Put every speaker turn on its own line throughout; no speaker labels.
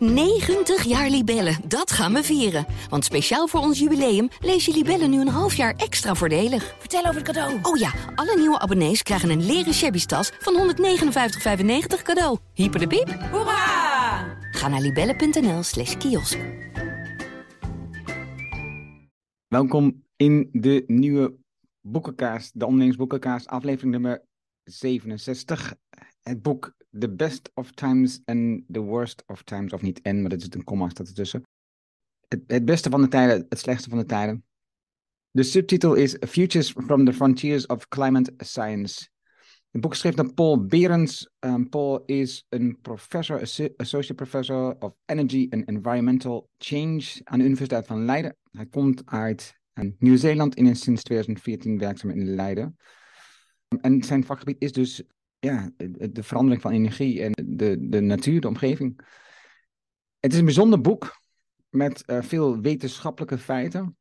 90 jaar Libellen, dat gaan we vieren. Want speciaal voor ons jubileum lees je Libellen nu een half jaar extra voordelig. Vertel over het cadeau. Oh ja, alle nieuwe abonnees krijgen een leren shabby tas van 159,95 cadeau. Hyper de piep.
Hoera!
Ga naar libellen.nl slash kiosk.
Welkom in de nieuwe boekenkaast, de ondernemingsboekenkaast, aflevering nummer 67. Het boek The Best of Times and the Worst of Times, of niet en, maar dat is een komma staat ertussen. Het, het beste van de tijden, het slechtste van de tijden. De subtitel is Futures from the Frontiers of Climate Science. Het boek geschreven door Paul Berens. Um, Paul is een professor, associate professor of energy and environmental change aan de Universiteit van Leiden. Hij komt uit Nieuw-Zeeland en is sinds 2014 werkzaam in Leiden. En zijn vakgebied is dus ja, de verandering van energie en de, de natuur, de omgeving. Het is een bijzonder boek met uh, veel wetenschappelijke feiten,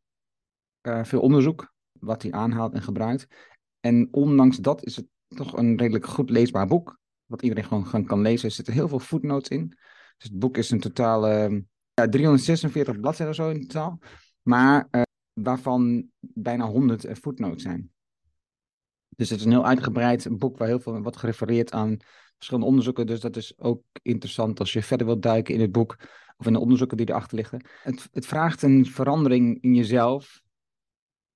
uh, veel onderzoek wat hij aanhaalt en gebruikt. En ondanks dat is het toch een redelijk goed leesbaar boek, wat iedereen gewoon kan lezen. Er zitten heel veel footnotes in. Dus het boek is een totaal uh, ja, 346 bladzijden of zo in totaal, maar waarvan bijna 100 footnotes zijn. Dus het is een heel uitgebreid boek waar heel veel wordt gerefereerd aan verschillende onderzoeken. Dus dat is ook interessant als je verder wilt duiken in het boek of in de onderzoeken die erachter liggen. Het, het vraagt een verandering in jezelf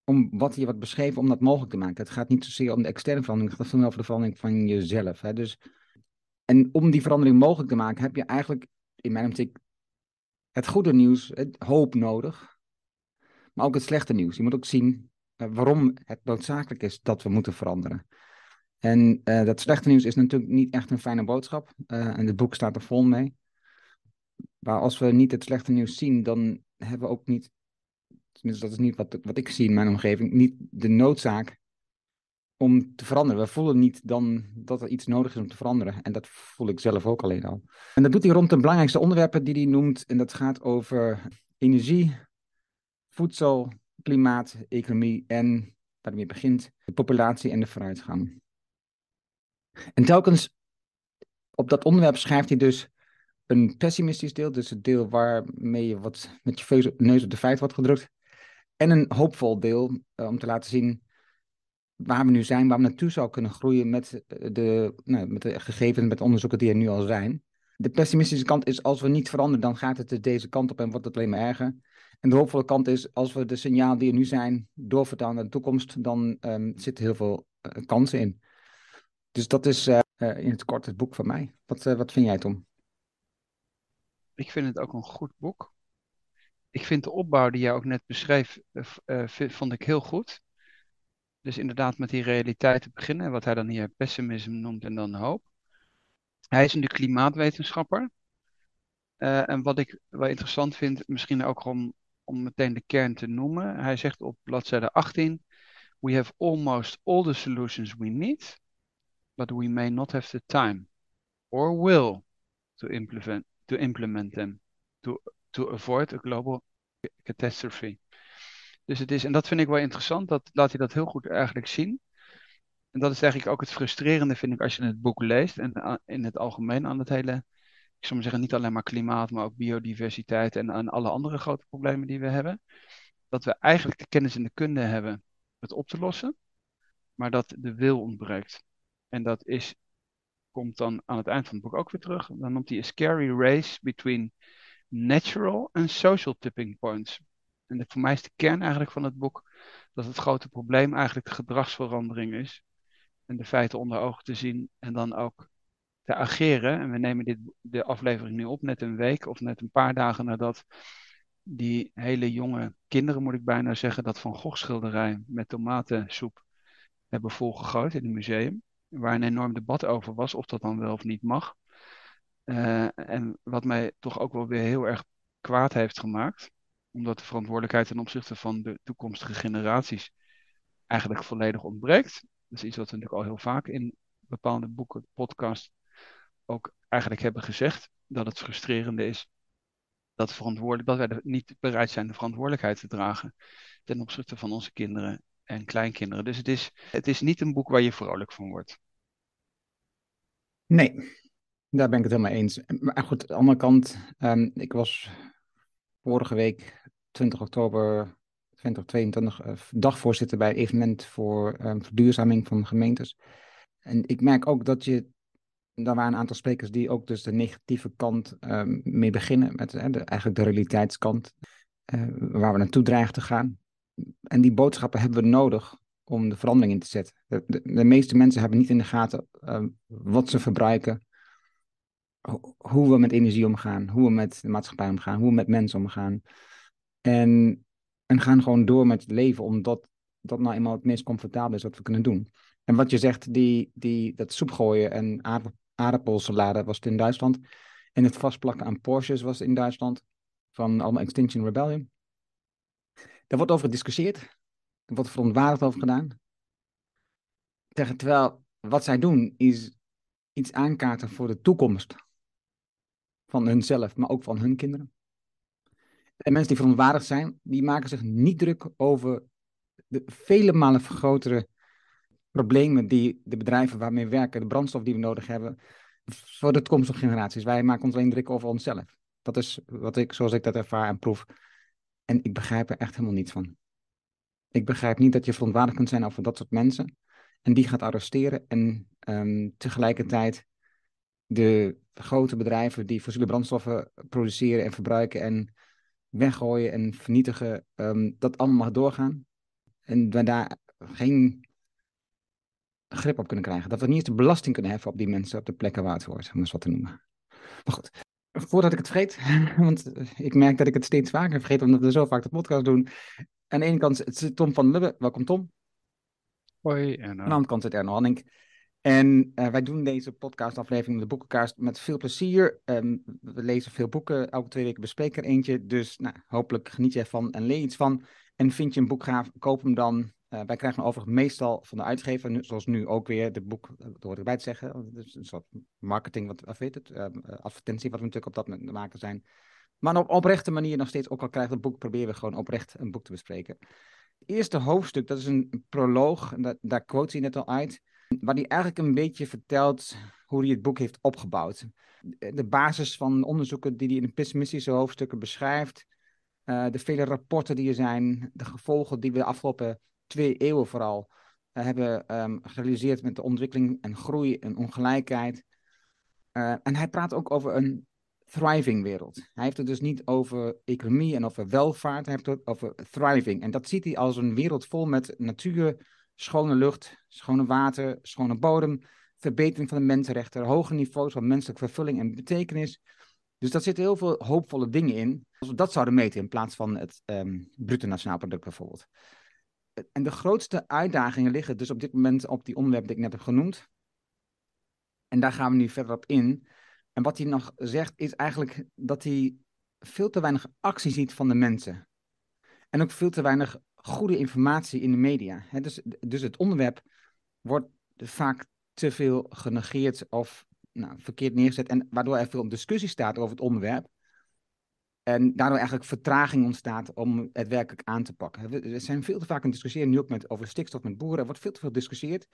om wat je wat beschreven om dat mogelijk te maken. Het gaat niet zozeer om de externe verandering, het gaat veel meer over de verandering van jezelf. Hè? Dus, en om die verandering mogelijk te maken heb je eigenlijk in mijn optiek het goede nieuws, het hoop nodig, maar ook het slechte nieuws. Je moet ook zien waarom het noodzakelijk is dat we moeten veranderen. En uh, dat slechte nieuws is natuurlijk niet echt een fijne boodschap. Uh, en het boek staat er vol mee. Maar als we niet het slechte nieuws zien, dan hebben we ook niet, tenminste dat is niet wat, wat ik zie in mijn omgeving, niet de noodzaak om te veranderen. We voelen niet dan dat er iets nodig is om te veranderen. En dat voel ik zelf ook alleen al. En dat doet hij rond de belangrijkste onderwerpen die hij noemt. En dat gaat over energie, voedsel, klimaat, economie en, waarmee begint, de populatie en de vooruitgang. En telkens op dat onderwerp schrijft hij dus een pessimistisch deel, dus het deel waarmee je wat met je neus op de feit wordt gedrukt, en een hoopvol deel uh, om te laten zien waar we nu zijn, waar we naartoe zou kunnen groeien met de, nou, met de gegevens, met de onderzoeken die er nu al zijn. De pessimistische kant is, als we niet veranderen, dan gaat het dus deze kant op en wordt het alleen maar erger. En de hoopvolle kant is, als we de signalen die er nu zijn doorvertalen naar de toekomst, dan um, zitten heel veel uh, kansen in. Dus dat is uh, uh, in het kort het boek van mij. Wat, wat vind jij, Tom?
Ik vind het ook een goed boek. Ik vind de opbouw die jij ook net beschreef, vond ik heel goed. Dus inderdaad met die realiteit te beginnen, wat hij dan hier pessimisme noemt en dan hoop. Hij is een klimaatwetenschapper. en wat ik wel interessant vind, misschien ook om om meteen de kern te noemen. Hij zegt op bladzijde 18: We have almost all the solutions we need, but we may not have the time or will to implement, to implement them to, to avoid a global catastrophe. Dus het is, en dat vind ik wel interessant, dat laat hij dat heel goed eigenlijk zien. En dat is eigenlijk ook het frustrerende, vind ik, als je het boek leest en in het algemeen aan het hele ik zou maar zeggen, niet alleen maar klimaat, maar ook biodiversiteit en, en alle andere grote problemen die we hebben. Dat we eigenlijk de kennis en de kunde hebben het op te lossen, maar dat de wil ontbreekt. En dat is, komt dan aan het eind van het boek ook weer terug. Dan noemt hij een scary race between natural and social tipping points. En de, voor mij is de kern eigenlijk van het boek dat het grote probleem eigenlijk de gedragsverandering is. En de feiten onder ogen te zien en dan ook te ageren. En we nemen dit, de aflevering nu op, net een week of net een paar dagen nadat die hele jonge kinderen, moet ik bijna zeggen, dat Van Gogh schilderij met tomatensoep hebben volgegooid in het museum. Waar een enorm debat over was of dat dan wel of niet mag. Uh, en wat mij toch ook wel weer heel erg kwaad heeft gemaakt. Omdat de verantwoordelijkheid ten opzichte van de toekomstige generaties eigenlijk volledig ontbreekt. Dat is iets wat we natuurlijk al heel vaak in bepaalde boeken, podcasts ook eigenlijk hebben gezegd dat het frustrerende is dat, verantwoordelijk, dat wij niet bereid zijn de verantwoordelijkheid te dragen ten opzichte van onze kinderen en kleinkinderen. Dus het is, het is niet een boek waar je vrolijk van wordt.
Nee, Daar ben ik het helemaal eens. Maar goed, aan de andere kant, um, ik was vorige week, 20 oktober 2022, uh, dagvoorzitter bij evenement voor um, verduurzaming van gemeentes. En ik merk ook dat je, daar waren een aantal sprekers die ook dus de negatieve kant um, mee beginnen, met eigenlijk de realiteitskant, uh, waar we naartoe dreigen te gaan. En die boodschappen hebben we nodig om de verandering in te zetten. De, de, meeste mensen hebben niet in de gaten uh, wat ze verbruiken, hoe we met energie omgaan, hoe we met de maatschappij omgaan, hoe we met mensen omgaan. En, en gaan gewoon door met het leven, omdat dat nou eenmaal het meest comfortabel is wat we kunnen doen. En wat je zegt, die, die, dat soep gooien en aardappelsalade was het in Duitsland. En het vastplakken aan Porsches was in Duitsland. Van allemaal Extinction Rebellion. Daar wordt over gediscussieerd. Er wordt verontwaardigd over gedaan. Terwijl wat zij doen is iets aankaarten voor de toekomst van hunzelf, maar ook van hun kinderen. En mensen die verontwaardigd zijn, die maken zich niet druk over de vele malen grotere problemen die de bedrijven waarmee we werken, de brandstof die we nodig hebben, voor de toekomstige generaties. Wij maken ons alleen druk over onszelf. Dat is wat ik, zoals ik dat ervaar en proef. En ik begrijp er echt helemaal niets van. Ik begrijp niet dat je verontwaardigd kunt zijn over dat soort mensen. En die gaat arresteren en um, tegelijkertijd de grote bedrijven die fossiele brandstoffen produceren en verbruiken en weggooien en vernietigen, um, dat allemaal mag doorgaan. En we daar geen grip op kunnen krijgen. Dat we niet eens de belasting kunnen heffen op die mensen op de plekken waar het hoort, om eens wat te noemen. Maar goed, voordat ik het vergeet, want ik merk dat ik het steeds vaker vergeet, omdat we zo vaak de podcast doen. Aan de ene kant zit Tom van Lubbe. Welkom Tom.
Hoi. En,
Aan de andere kant zit Erno Hanning. En uh, wij doen deze podcastaflevering de boekenkaart met veel plezier. Um, we lezen veel boeken, elke twee weken bespreken er eentje. Dus nou, hopelijk geniet je ervan en leer iets van. En vind je een boek gaaf, koop hem dan. Uh, wij krijgen overigens meestal van de uitgever, zoals nu ook weer, de boek, dat hoort erbij te zeggen. Een soort marketing, wat, wat weet het, uh, advertentie wat we natuurlijk op dat moment maken zijn. Maar op oprechte manier nog steeds, ook al krijgt het boek, proberen we gewoon oprecht een boek te bespreken. Het eerste hoofdstuk, dat is een proloog, dat, daar quote hij net al uit waar hij eigenlijk een beetje vertelt hoe hij het boek heeft opgebouwd. De basis van onderzoeken die hij in de pessimistische hoofdstukken beschrijft, de vele rapporten die er zijn, de gevolgen die we de afgelopen twee eeuwen vooral uh, hebben um, gerealiseerd met de ontwikkeling en groei en ongelijkheid. Uh, en hij praat ook over een thriving wereld. Hij heeft het dus niet over economie en over welvaart, hij heeft het over thriving. En dat ziet hij als een wereld vol met natuur schone lucht, schone water, schone bodem, verbetering van de mensenrechten, hoge niveaus van menselijke vervulling en betekenis. Dus daar zitten heel veel hoopvolle dingen in. Als we dat zouden meten in plaats van het um, bruto nationaal product bijvoorbeeld. En de grootste uitdagingen liggen dus op dit moment op die onderwerpen die ik net heb genoemd. En daar gaan we nu verder op in. En wat hij nog zegt is eigenlijk dat hij veel te weinig actie ziet van de mensen. En ook veel te weinig goede informatie in de media. dus, dus het onderwerp wordt vaak te veel genegeerd of nou, verkeerd neergezet. En waardoor er veel discussie staat over het onderwerp. En daardoor eigenlijk vertraging ontstaat om het werkelijk aan te pakken. Er zijn veel te vaak een discussiëren, nu ook met, over stikstof met boeren. Er wordt veel te veel gediscussieerd.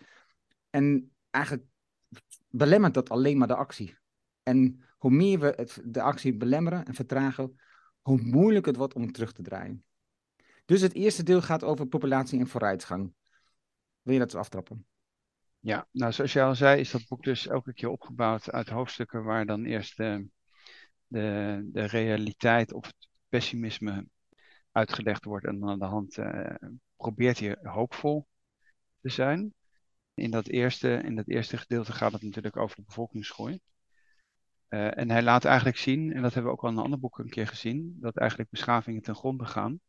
En eigenlijk belemmert dat alleen maar de actie. En hoe meer we het, de actie belemmeren en vertragen, hoe moeilijker het wordt om het terug te draaien. Dus het eerste deel gaat over populatie en vooruitgang. Wil je dat eens aftrappen?
Ja, nou zoals je al zei, is dat boek dus elke keer opgebouwd uit hoofdstukken waar dan eerst de, de, de realiteit of het pessimisme uitgelegd wordt. En aan de hand uh, probeert hij hoopvol te zijn. In dat, eerste, in dat eerste gedeelte gaat het natuurlijk over de bevolkingsgroei. Uh, en hij laat eigenlijk zien, en dat hebben we ook al in een ander boek een keer gezien, dat eigenlijk beschavingen ten gronde gaan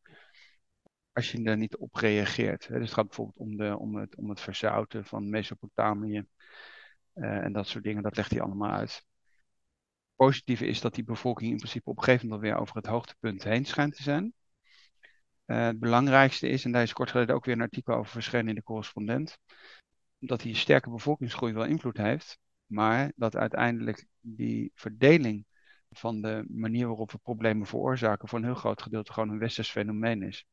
als je er niet op reageert. Dus het gaat bijvoorbeeld om, de, om, het, om het verzouten van Mesopotamië uh, en dat soort dingen. Dat legt hij allemaal uit. Positieve is dat die bevolking in principe op een gegeven moment alweer over het hoogtepunt heen schijnt te zijn. Uh, het belangrijkste is, en daar is kort geleden ook weer een artikel over verschenen in de correspondent, dat die sterke bevolkingsgroei wel invloed heeft, maar dat uiteindelijk die verdeling van de manier waarop we problemen veroorzaken voor een heel groot gedeelte gewoon een westers fenomeen is.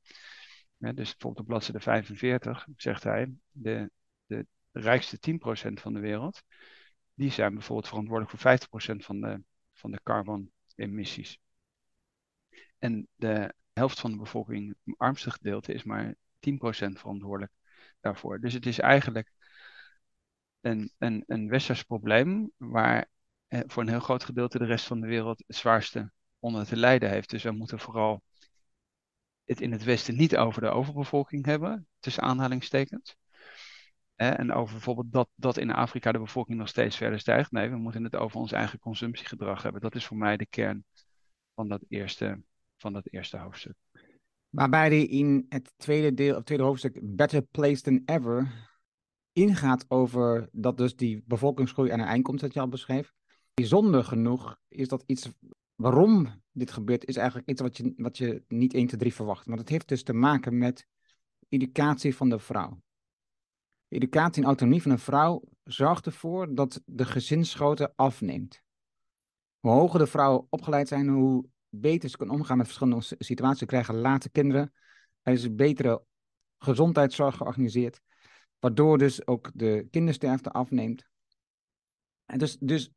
Dus bijvoorbeeld op bladzijde 45 zegt hij, de, de rijkste 10% van de wereld, die zijn bijvoorbeeld verantwoordelijk voor 50% van de, van de carbon-emissies. En de helft van de bevolking, het armste gedeelte, is maar 10% verantwoordelijk daarvoor. Dus het is eigenlijk een, een, een westers probleem waar eh, voor een heel groot gedeelte de rest van de wereld het zwaarste onder te lijden heeft. Dus we moeten vooral het in het Westen niet over de overbevolking hebben, tussen aanhalingstekens. En over bijvoorbeeld dat, dat in Afrika de bevolking nog steeds verder stijgt. Nee, we moeten het over ons eigen consumptiegedrag hebben. Dat is voor mij de kern van dat eerste, van dat eerste hoofdstuk.
Waarbij hij in het tweede deel, het tweede hoofdstuk, Better Place Than Ever, ingaat over dat dus die bevolkingsgroei aan een eind komt, dat je al beschreef. Bijzonder genoeg is dat iets waarom dit gebeurt, is eigenlijk iets wat je, wat je niet 1, 2, 3 verwacht. Maar dat heeft dus te maken met educatie van de vrouw. Educatie en autonomie van een vrouw zorgt ervoor dat de gezinsgrootte afneemt. Hoe hoger de vrouwen opgeleid zijn, hoe beter ze kunnen omgaan met verschillende situaties. Ze krijgen later kinderen. Er is betere gezondheidszorg georganiseerd. Waardoor dus ook de kindersterfte afneemt. En dus, dus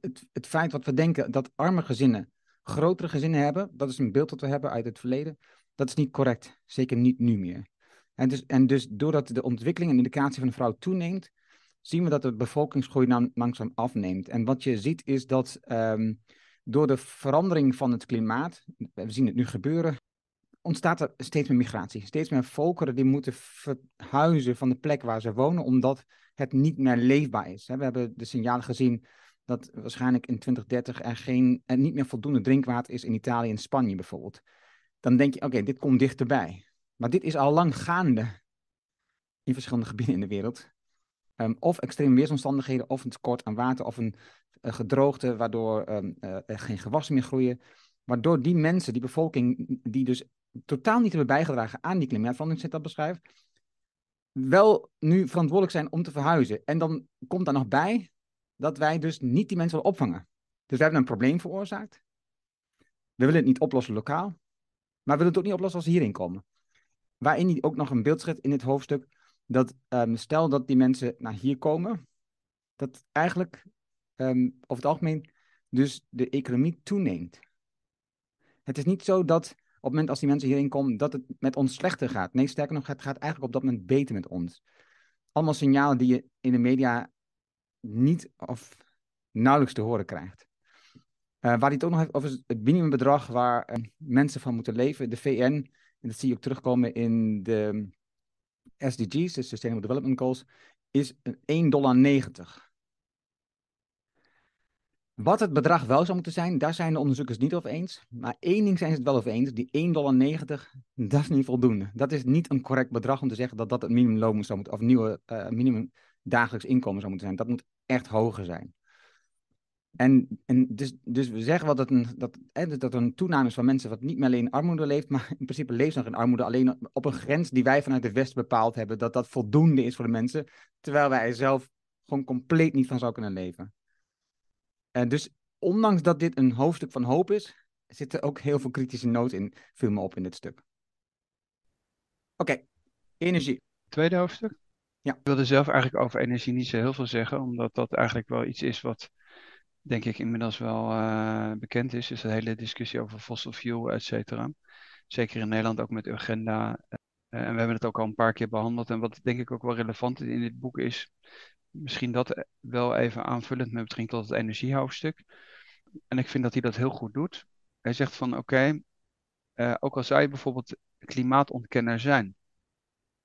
het, het feit wat we denken dat arme gezinnen grotere gezinnen hebben, dat is een beeld dat we hebben uit het verleden, dat is niet correct. Zeker niet nu meer. En dus, en dus doordat de ontwikkeling en indicatie van de vrouw toeneemt, zien we dat de bevolkingsgroei langzaam afneemt. En wat je ziet is dat um, door de verandering van het klimaat, we zien het nu gebeuren, ontstaat er steeds meer migratie. Steeds meer volkeren die moeten verhuizen van de plek waar ze wonen, omdat het niet meer leefbaar is. We hebben de signalen gezien dat waarschijnlijk in 2030 er, geen, er niet meer voldoende drinkwater is in Italië en Spanje bijvoorbeeld. Dan denk je, oké, dit komt dichterbij. Maar dit is al lang gaande in verschillende gebieden in de wereld. Um, of extreme weersomstandigheden, of een tekort aan water, of een gedroogte, waardoor uh, er geen gewassen meer groeien. Waardoor die mensen, die bevolking, die dus totaal niet hebben bijgedragen aan die klimaatverandering, zit dat beschrijft, wel nu verantwoordelijk zijn om te verhuizen. En dan komt daar nog bij dat wij dus niet die mensen willen opvangen. Dus we hebben een probleem veroorzaakt. We willen het niet oplossen lokaal, maar we willen het ook niet oplossen als ze hierin komen. Waarin hij ook nog een beeld schetst in dit hoofdstuk, dat um, stel dat die mensen naar hier komen, dat eigenlijk um, over het algemeen dus de economie toeneemt. Het is niet zo dat op het moment als die mensen hierin komen, dat het met ons slechter gaat. Nee, sterker nog, het gaat eigenlijk op dat moment beter met ons. Allemaal signalen die je in de media niet of nauwelijks te horen krijgt. Uh, waar hij het ook nog heeft over het minimumbedrag waar uh, mensen van moeten leven. De VN, en dat zie je ook terugkomen in de SDG's, de Sustainable Development Goals, is 1,90 dollar. Wat het bedrag wel zou moeten zijn, daar zijn de onderzoekers niet over eens. Maar één ding zijn ze het wel over eens, die 1,90 dollar, dat is niet voldoende. Dat is niet een correct bedrag om te zeggen dat dat het minimumloon zou moeten, of nieuwe uh, minimum dagelijks inkomen zou moeten zijn. Dat moet echt hoger zijn. En, en dus, dus we zeggen wel dat, een, dat, hè, dat er een toename is van mensen wat niet meer alleen in armoede leeft, maar in principe leeft nog in armoede, alleen op een grens die wij vanuit het Westen bepaald hebben, dat dat voldoende is voor de mensen, terwijl wij er zelf gewoon compleet niet van zouden kunnen leven. En dus ondanks dat dit een hoofdstuk van hoop is, zit er ook heel veel kritische noot in, viel me op in dit stuk. Oké, energie.
Tweede hoofdstuk?
Ja.
Ik wilde zelf eigenlijk over energie niet zo heel veel zeggen, omdat dat eigenlijk wel iets is wat, denk ik, inmiddels wel uh, bekend is. Dus de hele discussie over fossil fuel, et cetera. Zeker in Nederland ook met Urgenda. Uh, en we hebben het ook al een paar keer behandeld. En wat denk ik ook wel relevant in dit boek is, misschien dat wel even aanvullend met betrekking tot het energiehoofdstuk. En ik vind dat hij dat heel goed doet. Hij zegt van oké, ook al zou je bijvoorbeeld klimaatontkenner zijn,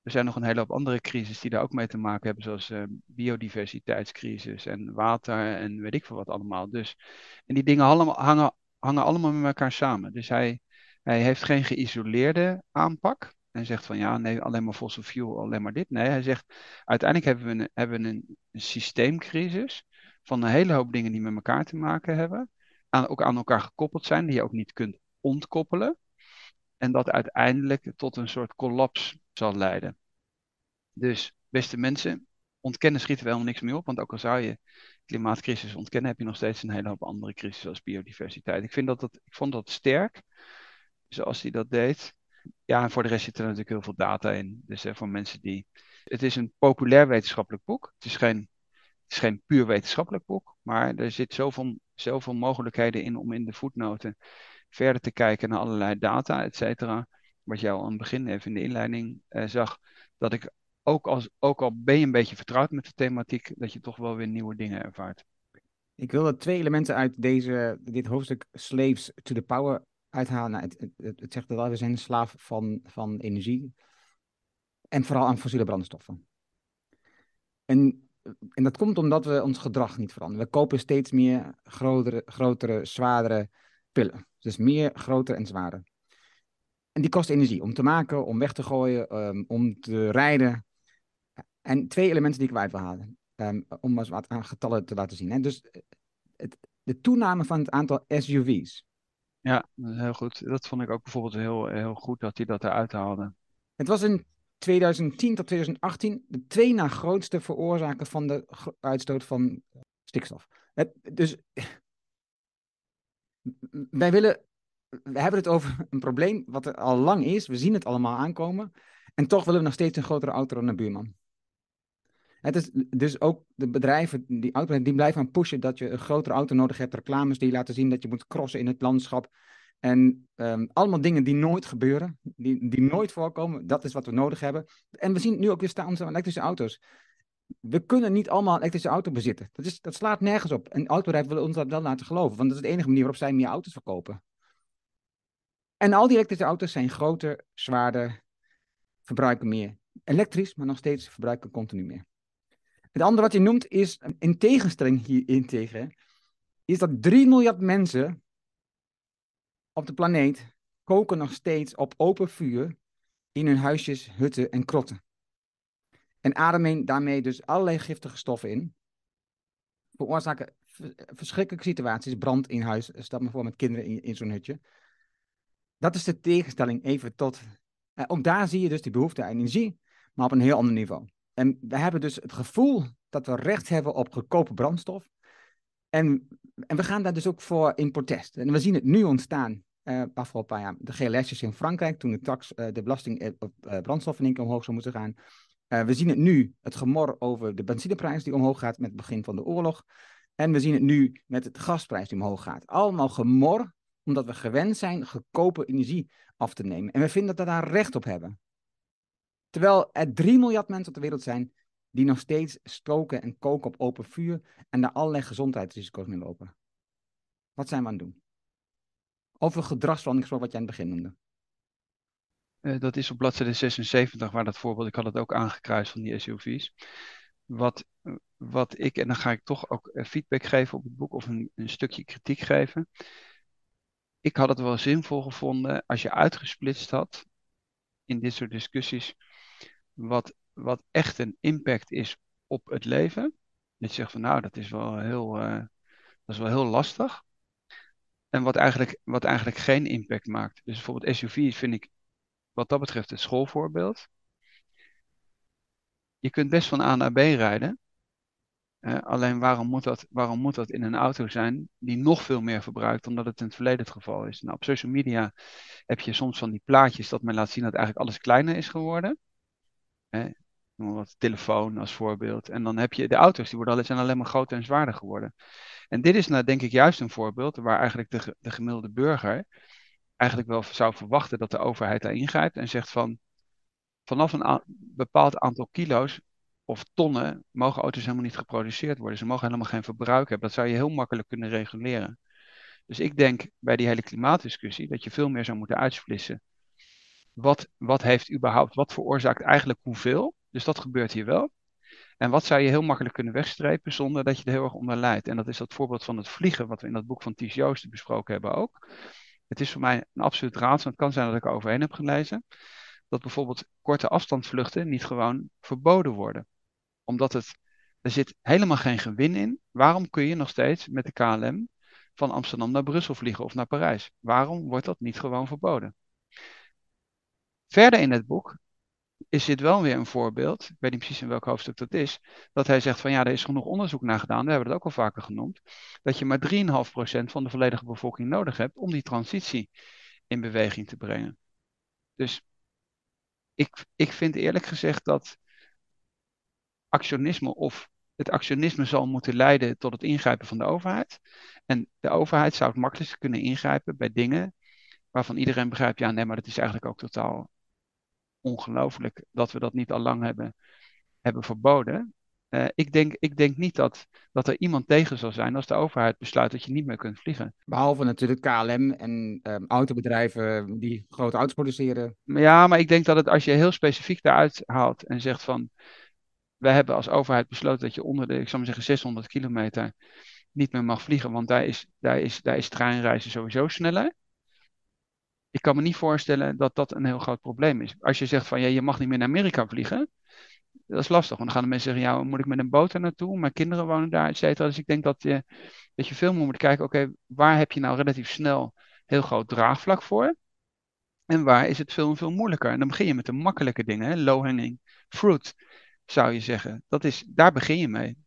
er zijn nog een hele hoop andere crises die daar ook mee te maken hebben, zoals uh, biodiversiteitscrisis en water en weet ik veel wat allemaal. Dus, en die dingen hangen, hangen allemaal met elkaar samen. Dus hij, hij heeft geen geïsoleerde aanpak. En zegt van ja, nee, alleen maar fossil fuel, alleen maar dit. Nee, hij zegt uiteindelijk hebben we een, hebben een systeemcrisis van een hele hoop dingen die met elkaar te maken hebben. Aan, ook aan elkaar gekoppeld zijn, die je ook niet kunt ontkoppelen. En dat uiteindelijk tot een soort collaps zal leiden. Dus, beste mensen, ontkennen schieten we helemaal niks meer op. Want ook al zou je klimaatcrisis ontkennen, heb je nog steeds een hele hoop andere crisis als biodiversiteit. Ik, vind dat dat, ik vond dat sterk, zoals hij dat deed. Ja, en voor de rest zit er natuurlijk heel veel data in. Dus voor mensen die. Het is een populair wetenschappelijk boek. Het is geen, is geen puur wetenschappelijk boek, maar er zit zoveel, zoveel mogelijkheden in om in de voetnoten verder te kijken naar allerlei data, et cetera. Wat al aan het begin even in de inleiding eh, zag, dat ik ook, als, ook al ben je een beetje vertrouwd met de thematiek, dat je toch wel weer nieuwe dingen ervaart.
Ik wil er twee elementen uit deze, dit hoofdstuk Slaves to the Power uithalen. Nou, het, het, het, zegt dat we zijn slaaf van, van energie en vooral aan fossiele brandstoffen. En, en dat komt omdat we ons gedrag niet veranderen. We kopen steeds meer grotere, grotere zwaardere Dus meer, groter en zwaarder. En die kost energie om te maken, om weg te gooien, um, om te rijden. En twee elementen die ik eruit wil halen. Um, om eens wat aan getallen te laten zien. Hè. Dus het, de toename van het aantal SUV's.
Ja, heel goed. Dat vond ik ook bijvoorbeeld heel, heel goed dat hij dat eruit haalde.
Het was in 2010 tot 2018 de twee na grootste veroorzaker van de uitstoot van stikstof. Het, dus wij willen, we hebben het over een probleem wat er al lang is. We zien het allemaal aankomen. En toch willen we nog steeds een grotere auto dan buurman. Het is dus ook de bedrijven, die autobedrijven, die blijven aan pushen dat je een grotere auto nodig hebt. Reclames die laten zien dat je moet crossen in het landschap. En um, allemaal dingen die nooit gebeuren, die, die nooit voorkomen. Dat is wat we nodig hebben. En we zien nu ook weer staan onze elektrische auto's. We kunnen niet allemaal een elektrische auto bezitten. Dat, is, dat slaat nergens op. En autobedrijven willen ons dat wel laten geloven. Want dat is de enige manier waarop zij meer auto's verkopen. En al die elektrische auto's zijn groter, zwaarder, verbruiken meer. Elektrisch, maar nog steeds verbruiken continu meer. Het andere wat je noemt is, in tegenstelling hierin tegen, is dat 3 miljard mensen op de planeet koken nog steeds op open vuur in hun huisjes, hutten en krotten. En ademen daarmee dus allerlei giftige stoffen in. Veroorzaken verschrikkelijke situaties, brand in huis, stel me voor met kinderen in, zo'n hutje. Dat is de tegenstelling even tot. Eh, ook daar zie je dus die behoefte aan energie, maar op een heel ander niveau. En we hebben dus het gevoel dat we recht hebben op goedkope brandstof. En, en we gaan daar dus ook voor in protest. En we zien het nu ontstaan, uh, afgelopen paar jaar, de GLS'jes in Frankrijk, toen de, tax, uh, de belasting op uh, brandstoffen in omhoog zou moeten gaan. We zien het nu, het gemor over de benzineprijs die omhoog gaat met het begin van de oorlog. En we zien het nu met het gasprijs die omhoog gaat. Allemaal gemor, omdat we gewend zijn goedkope energie af te nemen. En we vinden dat we daar recht op hebben. Terwijl er 3 miljard mensen op de wereld zijn die nog steeds stoken en koken op open vuur en daar allerlei gezondheidsrisico's mee lopen. Wat zijn we aan het doen? Over gedragsverandering gesproken wat jij aan het begin noemde.
Uh, dat is op bladzijde 76 waar dat voorbeeld, ik had het ook aangekruist van die SUV's. Wat, wat ik, en dan ga ik toch ook eh, feedback geven op het boek of een, een stukje kritiek geven. Ik had het wel zinvol gevonden als je uitgesplitst had in dit soort discussies wat, wat echt een impact is op het leven. Dat zegt van nou, dat is wel heel, dat is wel heel lastig. En wat eigenlijk, wat eigenlijk geen impact maakt. Dus bijvoorbeeld SUV's vind ik wat dat betreft het schoolvoorbeeld. Je kunt best van A naar B rijden. Uh, alleen waarom moet, dat, waarom moet dat in een auto zijn die nog veel meer verbruikt dan dat het in het verleden het geval is? Nou, op social media heb je soms van die plaatjes dat men laat zien dat eigenlijk alles kleiner is geworden. Hè, noem wat telefoon als voorbeeld. En dan heb je de auto's, die worden, zijn alleen maar groter en zwaarder geworden. En dit is nou denk ik juist een voorbeeld waar eigenlijk de, de gemiddelde burger eigenlijk wel zou verwachten dat de overheid daar ingrijpt en zegt van vanaf een bepaald aantal kilo's of tonnen mogen auto's helemaal niet geproduceerd worden. Ze mogen helemaal geen verbruik hebben. Dat zou je heel makkelijk kunnen reguleren. Dus ik denk bij die hele klimaatdiscussie dat je veel meer zou moeten uitsplissen wat, wat heeft überhaupt, wat veroorzaakt eigenlijk hoeveel? Dus dat gebeurt hier wel. En wat zou je heel makkelijk kunnen wegstrepen zonder dat je er heel erg onder leidt? En dat is dat voorbeeld van het vliegen, wat we in dat boek van Ties besproken hebben ook. Het is voor mij een absoluut raadsel. Het kan zijn dat ik er overheen heb gelezen. Dat bijvoorbeeld korte afstandsvluchten niet gewoon verboden worden. Omdat het, er zit helemaal geen gewin in. Waarom kun je nog steeds met de KLM van Amsterdam naar Brussel vliegen of naar Parijs? Waarom wordt dat niet gewoon verboden? Verder in het boek is dit wel weer een voorbeeld, ik weet niet precies in welk hoofdstuk dat is, dat hij zegt van ja, er is genoeg onderzoek naar gedaan, we hebben het ook al vaker genoemd, dat je maar 3,5% van de volledige bevolking nodig hebt om die transitie in beweging te brengen. Dus ik, ik vind eerlijk gezegd dat actionisme of het actionisme zal moeten leiden tot het ingrijpen van de overheid. En de overheid zou het makkelijkst kunnen ingrijpen bij dingen waarvan iedereen begrijpt, ja nee, maar dat is eigenlijk ook totaal ongelooflijk dat we dat niet al lang hebben, hebben verboden. Uh, ik, denk, ik denk niet dat, dat er iemand tegen zal zijn als de overheid besluit dat je niet meer kunt vliegen.
Behalve natuurlijk KLM en um, autobedrijven die grote auto's produceren.
Ja, maar ik denk dat het als je heel specifiek daaruit haalt en zegt van... Wij hebben als overheid besloten dat je onder de, ik zou maar zeggen, 600 kilometer niet meer mag vliegen, want daar is, daar is, daar is treinreizen sowieso sneller. Ik kan me niet voorstellen dat dat een heel groot probleem is. Als je zegt van ja, je mag niet meer naar Amerika vliegen, dat is lastig. Want dan gaan de mensen zeggen, ja, moet ik met een boot er naartoe? Mijn kinderen wonen daar, et cetera. Dus ik denk dat je, dat je veel meer moet kijken, oké, waar heb je nou relatief snel heel groot draagvlak voor? En waar is het veel, veel moeilijker? En dan begin je met de makkelijke dingen, low hanging fruit, zou je zeggen. Dat is, daar begin je mee.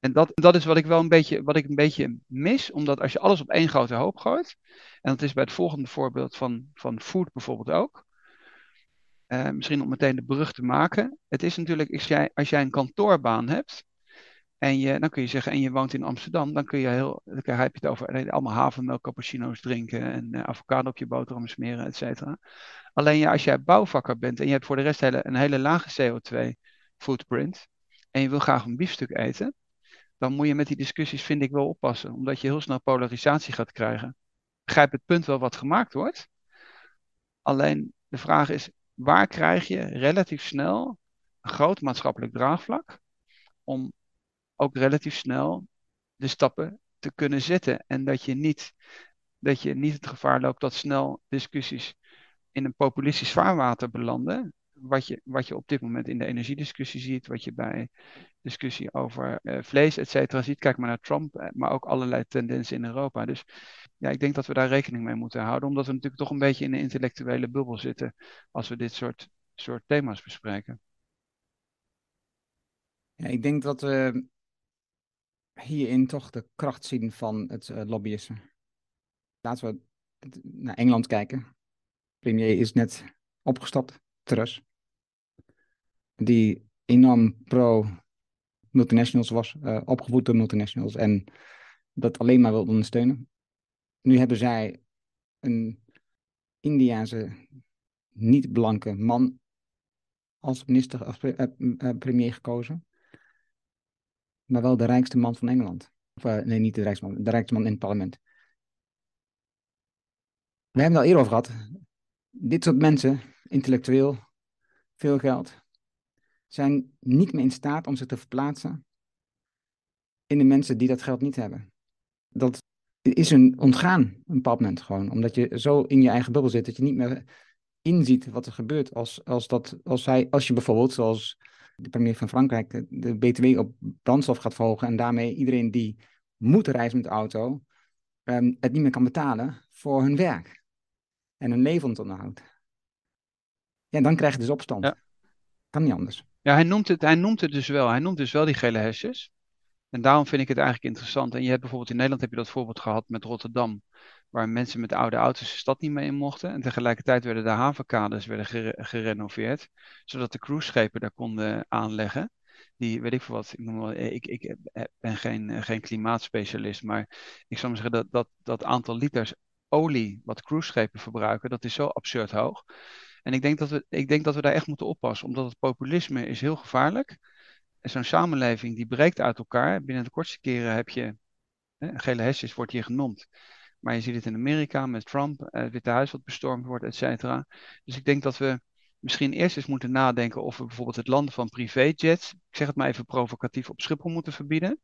En dat, dat is wat ik wel een beetje, wat ik een beetje mis, omdat als je alles op één grote hoop gooit, en dat is bij het volgende voorbeeld van, van food bijvoorbeeld ook, uh, misschien om meteen de brug te maken. Het is natuurlijk, als jij, als jij een kantoorbaan hebt, en je, dan kun je zeggen, en je woont in Amsterdam, dan kun je heel, dan heb je het over allemaal havermelk, cappuccino's drinken en uh, avocado op je boterham smeren, et cetera. Alleen als jij bouwvakker bent en je hebt voor de rest hele, een hele lage CO2 footprint, en je wil graag een biefstuk eten, dan moet je met die discussies, vind ik, wel oppassen, omdat je heel snel polarisatie gaat krijgen. Begrijp het punt wel wat gemaakt wordt. Alleen de vraag is, waar krijg je relatief snel een groot maatschappelijk draagvlak om ook relatief snel de stappen te kunnen zetten. En dat je niet, dat je niet het gevaar loopt dat snel discussies in een populistisch zwaarwater belanden. Wat je, wat je op dit moment in de energiediscussie ziet, wat je bij discussie over uh, vlees, et cetera, ziet. Kijk maar naar Trump, eh, maar ook allerlei tendensen in Europa. Dus ja, ik denk dat we daar rekening mee moeten houden, omdat we natuurlijk toch een beetje in een intellectuele bubbel zitten als we dit soort, soort thema's bespreken.
Ja, ik denk dat we hierin toch de kracht zien van het uh, lobbyisme. Laten we naar Engeland kijken. De premier is net opgestapt, Truss. Die enorm pro multinationals was, uh, opgevoed door multinationals en dat alleen maar wil ondersteunen. Nu hebben zij een Indiase niet-blanke man als minister, als pre uh, premier gekozen. Maar wel de rijkste man van Engeland. Of, nee, niet de rijkste man, de rijkste man in het parlement. We hebben het al eerder over gehad. Dit soort mensen, intellectueel, veel geld, zijn niet meer in staat om zich te verplaatsen in de mensen die dat geld niet hebben. Dat is een ontgaan, een bepaald moment gewoon. Omdat je zo in je eigen bubbel zit dat je niet meer inziet wat er gebeurt. Als, als, dat, als, hij, als je bijvoorbeeld, zoals de premier van Frankrijk, de BTW op brandstof gaat volgen en daarmee iedereen die moet reizen met de auto, um, het niet meer kan betalen voor hun werk en hun levensonderhoud. Ja, dan krijg je dus opstand. Ja. Kan niet anders.
Ja, hij noemt, het, hij noemt het dus wel. Hij noemt dus wel die gele hesjes. En daarom vind ik het eigenlijk interessant. En je hebt bijvoorbeeld in Nederland heb je dat voorbeeld gehad met Rotterdam, waar mensen met oude auto's de stad niet mee in mochten. En tegelijkertijd werden de havenkades werden gerenoveerd, zodat de cruiseschepen daar konden aanleggen. Die, weet ik veel wat, ik, noem wel, ik, ik ben geen, geen klimaatspecialist, maar ik zou maar zeggen dat, dat dat aantal liters olie wat cruiseschepen verbruiken, dat is zo absurd hoog. En ik denk, dat we, ik denk dat we daar echt moeten oppassen, omdat het populisme is heel gevaarlijk. Zo'n samenleving die breekt uit elkaar. Binnen de kortste keren heb je, hè, gele hesjes wordt hier genoemd. Maar je ziet het in Amerika met Trump, eh, het Witte Huis wat bestormd wordt, et cetera. Dus ik denk dat we misschien eerst eens moeten nadenken of we bijvoorbeeld het landen van privéjets, ik zeg het maar even provocatief, op Schiphol moeten verbieden.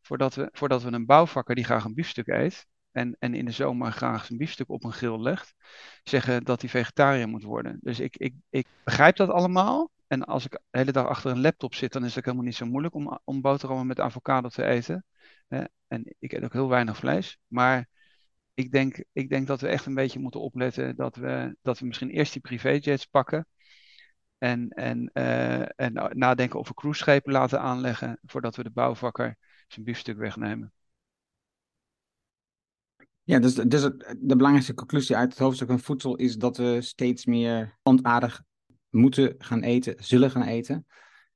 Voordat we, voordat we een bouwvakker die graag een biefstuk eet, en, en in de zomer graag zijn biefstuk op een grill legt, zeggen dat hij vegetariër moet worden. Dus ik, ik, ik begrijp dat allemaal. En als ik de hele dag achter een laptop zit, dan is het helemaal niet zo moeilijk om, om boterhammen met avocado te eten. en ik eet ook heel weinig vlees. Maar ik denk, ik denk dat we echt een beetje moeten opletten dat we, dat we misschien eerst die privéjets pakken. En, en, uh, en nadenken we cruiseschepen laten aanleggen voordat we de bouwvakker zijn biefstuk wegnemen.
Ja, dus, dus de belangrijkste conclusie uit het hoofdstuk van voedsel is dat we steeds meer plantaardig moeten gaan eten, zullen gaan eten.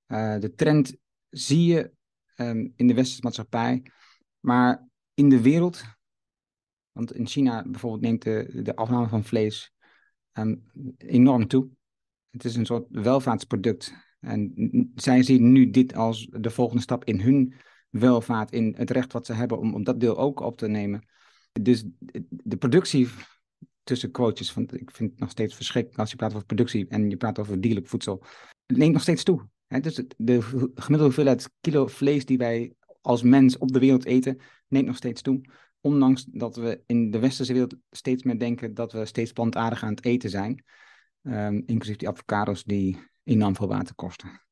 Uh, de trend zie je um, in de westerse maatschappij. Maar in de wereld, want in China bijvoorbeeld neemt de, de afname van vlees um, enorm toe. Het is een soort welvaartsproduct. En zij zien nu dit als de volgende stap in hun welvaart, in het recht wat ze hebben om, om dat deel ook op te nemen. Dus de productie tussen quotes, want ik vind het nog steeds verschrikkelijk als je praat over productie en je praat over dierlijk voedsel, neemt nog steeds toe. Hè? Dus de gemiddelde hoeveelheid kilo vlees die wij als mens op de wereld eten, neemt nog steeds toe. Ondanks dat we in de westerse wereld steeds meer denken dat we steeds plantaardig aan het eten zijn. Um, inclusief die avocados die enorm veel water kosten.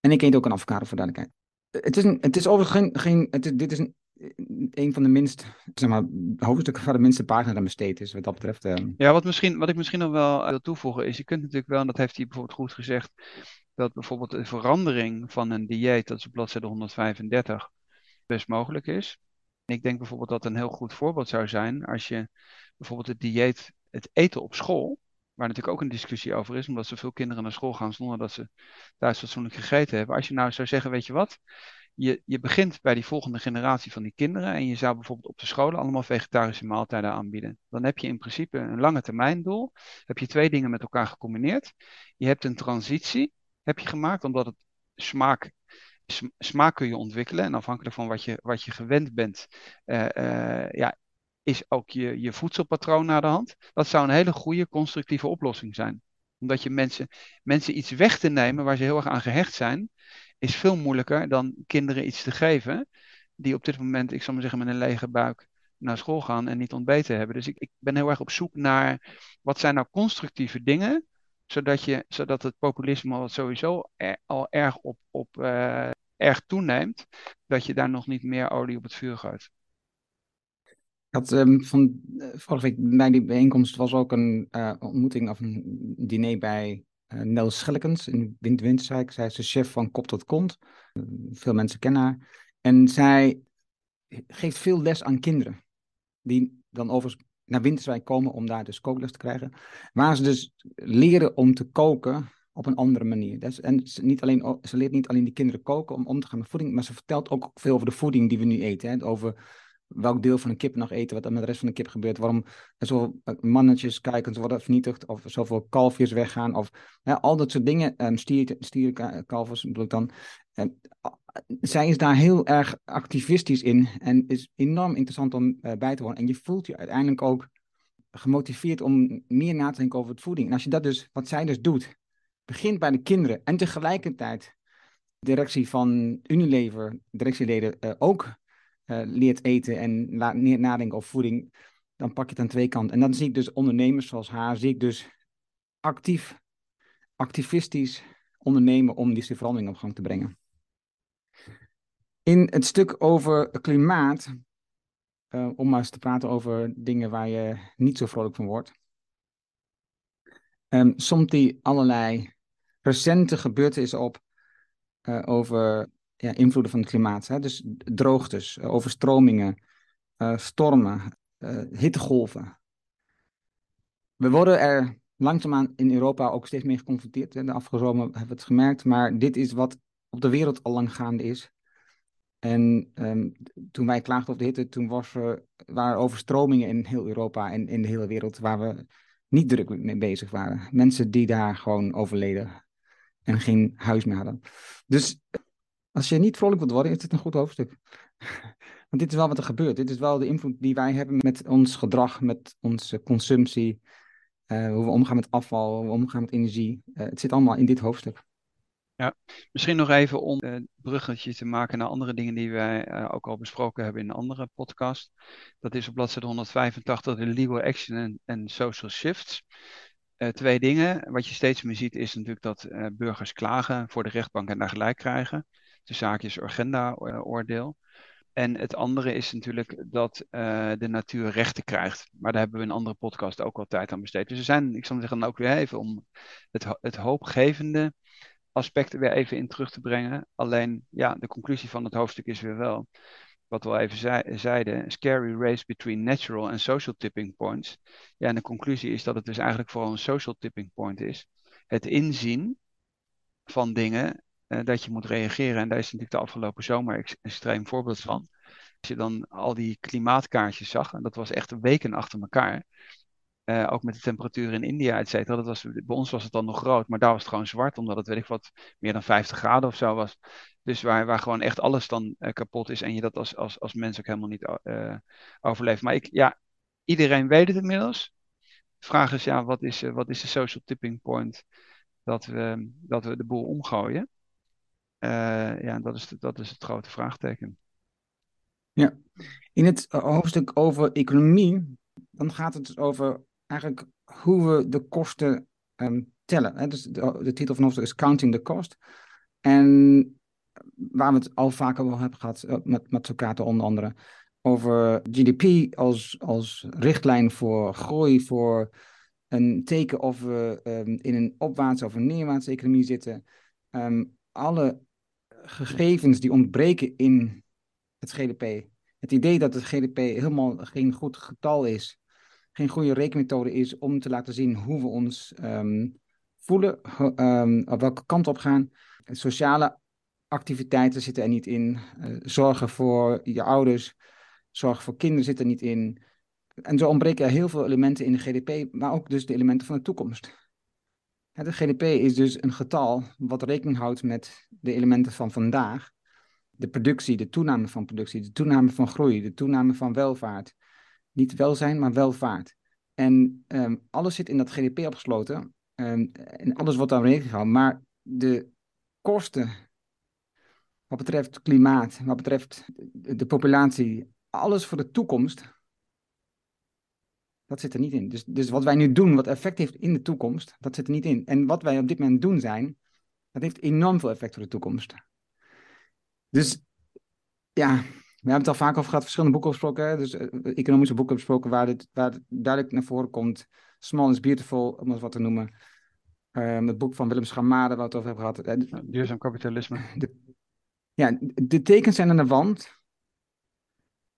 En ik eet ook een avocado voor duidelijkheid. Het is, een, het is overigens geen, geen dit is een, een van de minst, zeg maar, hoofdstukken waar de minste pagina aan besteed is, wat dat betreft. Um...
Ja, wat, misschien, wat ik misschien nog wel wil toevoegen is, je kunt natuurlijk wel, en dat heeft hij bijvoorbeeld goed gezegd, dat bijvoorbeeld de verandering van een dieet, dat is op bladzijde 135, best mogelijk is. Ik denk bijvoorbeeld dat een heel goed voorbeeld zou zijn als je bijvoorbeeld het dieet, het eten op school, waar natuurlijk ook een discussie over is, omdat zoveel kinderen naar school gaan zonder dat ze thuis fatsoenlijk gegeten hebben. Als je nou zou zeggen, weet je wat, je, je begint bij die volgende generatie van die kinderen en je zou bijvoorbeeld op de scholen allemaal vegetarische maaltijden aanbieden. Dan heb je in principe een lange termijn doel. Heb je twee dingen met elkaar gecombineerd. Je hebt een transitie heb je gemaakt, omdat het smaak, smaak kun je ontwikkelen. En afhankelijk van wat je, wat je gewend bent, uh, uh, ja, is ook je, je voedselpatroon naar de hand. Dat zou een hele goede constructieve oplossing zijn. Omdat je mensen, mensen iets weg te nemen waar ze heel erg aan gehecht zijn, is veel moeilijker dan kinderen iets te geven die op dit moment, ik zal maar zeggen, met een lege buik naar school gaan en niet ontbeten hebben. Dus ik, ik ben heel erg op zoek naar wat zijn nou constructieve dingen zodat, je, zodat het populisme wat sowieso al erg, op, op, uh, erg toeneemt, dat je daar nog niet meer olie op het vuur gooit.
Ik had um, van uh, vorige bij die bijeenkomst was ook een uh, ontmoeting of een diner bij Nels Schellekens in Wind. Zij is de chef van Kop tot Kont. veel mensen kennen haar. En zij geeft veel les aan kinderen. Die dan overigens naar Winterswijk komen om daar dus kookles te krijgen. Waar ze dus leren om te koken op een andere manier. En ze, niet alleen, ze leert niet alleen die kinderen koken om om te gaan met voeding, maar ze vertelt ook veel over de voeding die we nu eten. Hè? Over welk deel van een kip nog eten, wat er met de rest van de kip gebeurt, waarom er zoveel eh, mannetjes kijkens worden vernietigd, of zoveel kalfjes weggaan, of al dat soort dingen, um, stier, stierkalvers bedoel ik dan. En, zij is daar heel erg activistisch in en is enorm interessant om uh, bij te wonen. En je voelt je uiteindelijk ook gemotiveerd om meer na te denken over het voeding. En als je dat dus, wat zij dus doet, begint bij de kinderen en tegelijkertijd directie van Unilever, directieleden, ook leert eten en laat nadenken over voeding, dan pak je het aan twee kanten. En dan zie ik dus ondernemers zoals haar, zie ik dus actief, activistisch ondernemen om die verandering op gang te brengen. In het stuk over klimaat, uh, om maar eens te praten over dingen waar je niet zo vrolijk van wordt, um, somt hij allerlei recente gebeurtenissen op uh, over ja, invloeden van het klimaat. Hè? Dus droogtes, uh, overstromingen, stormen, hittegolven. We worden er langzaamaan in Europa ook steeds meer geconfronteerd. De afgelopen hebben we het gemerkt, maar dit is wat op de wereld al lang gaande is. En um, toen wij klaagden over de hitte, toen was er, waren overstromingen in heel Europa en in de hele wereld waar we niet druk mee bezig waren. Mensen die daar gewoon overleden en geen huis meer hadden. Dus als je niet vrolijk wilt worden, is dit een goed hoofdstuk. Want dit is wel wat er gebeurt. Dit is wel de invloed die wij hebben met ons gedrag, met onze consumptie, uh, hoe we omgaan met afval, hoe we omgaan met energie. Uh, het zit allemaal in dit hoofdstuk.
Ja, misschien nog even om een bruggetje te maken naar andere dingen die wij ook al besproken hebben in een andere podcast. Dat is op bladzijde 185 de legal action en social shifts. Twee dingen. Wat je steeds meer ziet is natuurlijk dat burgers klagen voor de rechtbank en daar gelijk krijgen. De zaakjes Urgenda-oordeel. En het andere is natuurlijk dat de natuur rechten krijgt. Maar daar hebben we in een andere podcast ook al tijd aan besteed. Dus er zijn, ik zal zeggen, ook weer even om het, het hoopgevende aspecten weer even in terug te brengen. Alleen, ja, de conclusie van het hoofdstuk is weer wel, wat we al even zei, zeiden, scary race between natural and social tipping points. Ja, en de conclusie is dat het dus eigenlijk vooral een social tipping point is. Het inzien van dingen dat je moet reageren. En daar is natuurlijk de afgelopen zomer een extreem voorbeeld van. Als je dan al die klimaatkaartjes zag, en dat was echt weken achter elkaar. Uh, ook met de temperatuur in India, et cetera. Dat was, bij ons was het dan nog rood, maar daar was het gewoon zwart, omdat het, weet ik wat, meer dan 50 graden of zo was. Dus waar, waar gewoon echt alles dan uh, kapot is en je dat als, als, als mens ook helemaal niet overleeft. Maar ik, ja, iedereen weet het inmiddels. De vraag is, ja, wat is, wat is de social tipping point dat we, dat we de boel omgooien? Ja, dat is, dat is het grote vraagteken.
Ja, in het hoofdstuk over economie, dan gaat het dus over eigenlijk hoe we de kosten um, tellen. Hè? Dus de, titel van hoofdstuk is Counting the Cost. En waar we het al vaker over hebben gehad, eh, met, met onder andere, over GDP als, als richtlijn voor groei, voor een teken of we um, in een opwaartse of een neerwaartse economie zitten. Um, alle gegevens die ontbreken in het GDP. Het idee dat het GDP helemaal geen goed getal is, geen goede rekenmethode is om te laten zien hoe we ons um, voelen, um, op welke kant op gaan. Sociale activiteiten zitten er niet in. Uh, zorgen voor je ouders, zorgen voor kinderen zitten er niet in. En zo ontbreken er heel veel elementen in de GDP, maar ook dus de elementen van de toekomst. De GDP is dus een getal wat rekening houdt met de elementen van vandaag. De productie, de toename van productie, de toename van groei, de toename van welvaart. Niet welzijn, maar welvaart. En um, alles zit in dat GDP opgesloten. En alles wordt daar rekening gehouden. Maar de kosten, wat betreft klimaat, wat betreft de populatie, alles voor de toekomst, dat zit er niet in. Dus, dus wat wij nu doen, wat effect heeft in de toekomst, dat zit er niet in. En wat wij op dit moment doen zijn, dat heeft enorm veel effect voor de toekomst. Dus ja, we hebben het al vaak over gehad, verschillende boeken besproken. Dus uh, economische boeken besproken waar, dit, waar het duidelijk naar voren komt. Small is beautiful, om het wat te noemen. Um, het boek van Willem Schamade, waar we het over hebben gehad.
Uh, Duurzaam kapitalisme.
De, ja, de tekens zijn aan de wand.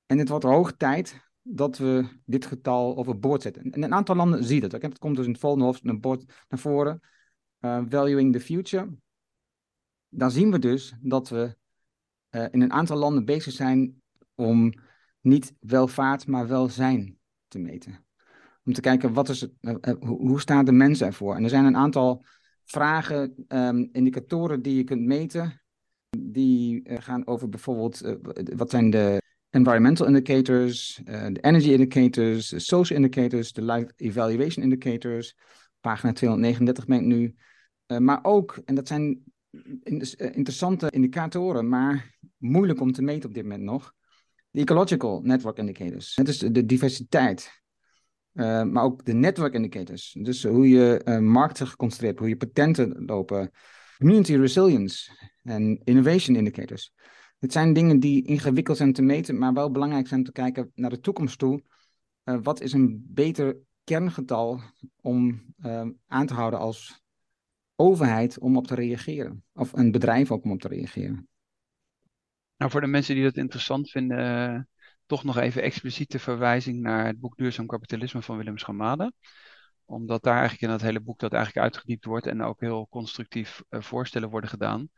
En het wordt hoog tijd dat we dit getal overboord zetten. En een aantal landen zien dat. Het komt dus in het volgende hoofdstuk naar, boord, naar voren. Uh, valuing the future. Dan zien we dus dat we uh, in een aantal landen bezig zijn om niet welvaart, maar welzijn te meten. Om te kijken, wat is het, uh, hoe, staan de mensen ervoor? En er zijn een aantal vragen, um, indicatoren die je kunt meten. Die gaan over bijvoorbeeld, wat zijn de environmental indicators, de energy indicators, de social indicators, de life evaluation indicators. Pagina 239 ben ik nu. maar ook, en dat zijn interessante indicatoren, maar moeilijk om te meten op dit moment nog. De ecological network indicators. Het is de diversiteit. Maar ook de network indicators. Dus hoe je markten geconcentreerd, hoe je patenten lopen. Community resilience en innovation indicators. Dit zijn dingen die ingewikkeld zijn te meten, maar wel belangrijk zijn te kijken naar de toekomst toe. Uh, wat is een beter kerngetal om aan te houden als overheid om op te reageren? Of een bedrijf ook om op te reageren?
Nou, voor de mensen die dat interessant vinden, uh, toch nog even expliciete verwijzing naar het boek Duurzaam Kapitalisme van Willem Schamade. Omdat daar eigenlijk in dat hele boek dat eigenlijk uitgediept wordt en ook heel constructief uh, voorstellen worden gedaan.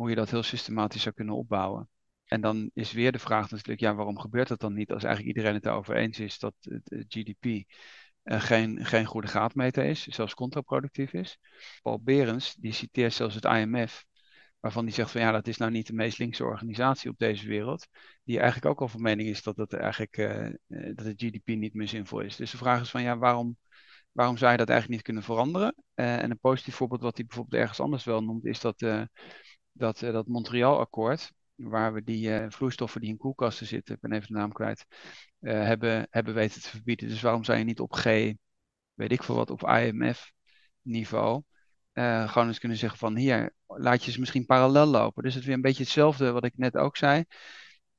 Hoe je dat heel systematisch zou kunnen opbouwen. En dan is weer de vraag natuurlijk, ja, waarom gebeurt dat dan niet als eigenlijk iedereen het erover eens is dat het GDP uh, eh, geen, geen goede graadmeter is, zelfs contraproductief is. Paul Berens, die citeert zelfs het IMF waarvan die zegt van ja, dat is nou niet de meest linkse organisatie op deze wereld, die eigenlijk ook al van mening is dat, het eigenlijk, uh, dat het GDP niet meer zinvol is. Dus de vraag is van ja, waarom, waarom zou je dat eigenlijk niet kunnen veranderen? En een positief voorbeeld wat hij bijvoorbeeld ergens anders wel noemt, is dat, dat, dat Montreal-akkoord, waar we die vloeistoffen die in koelkasten zitten, ik ben even de naam kwijt, hebben, hebben weten te verbieden. Dus waarom zou je niet op G, weet ik veel wat, op IMF niveau uh, gewoon eens kunnen zeggen van hier, laat je ze misschien parallel lopen. Dus het weer een beetje hetzelfde wat ik net ook zei.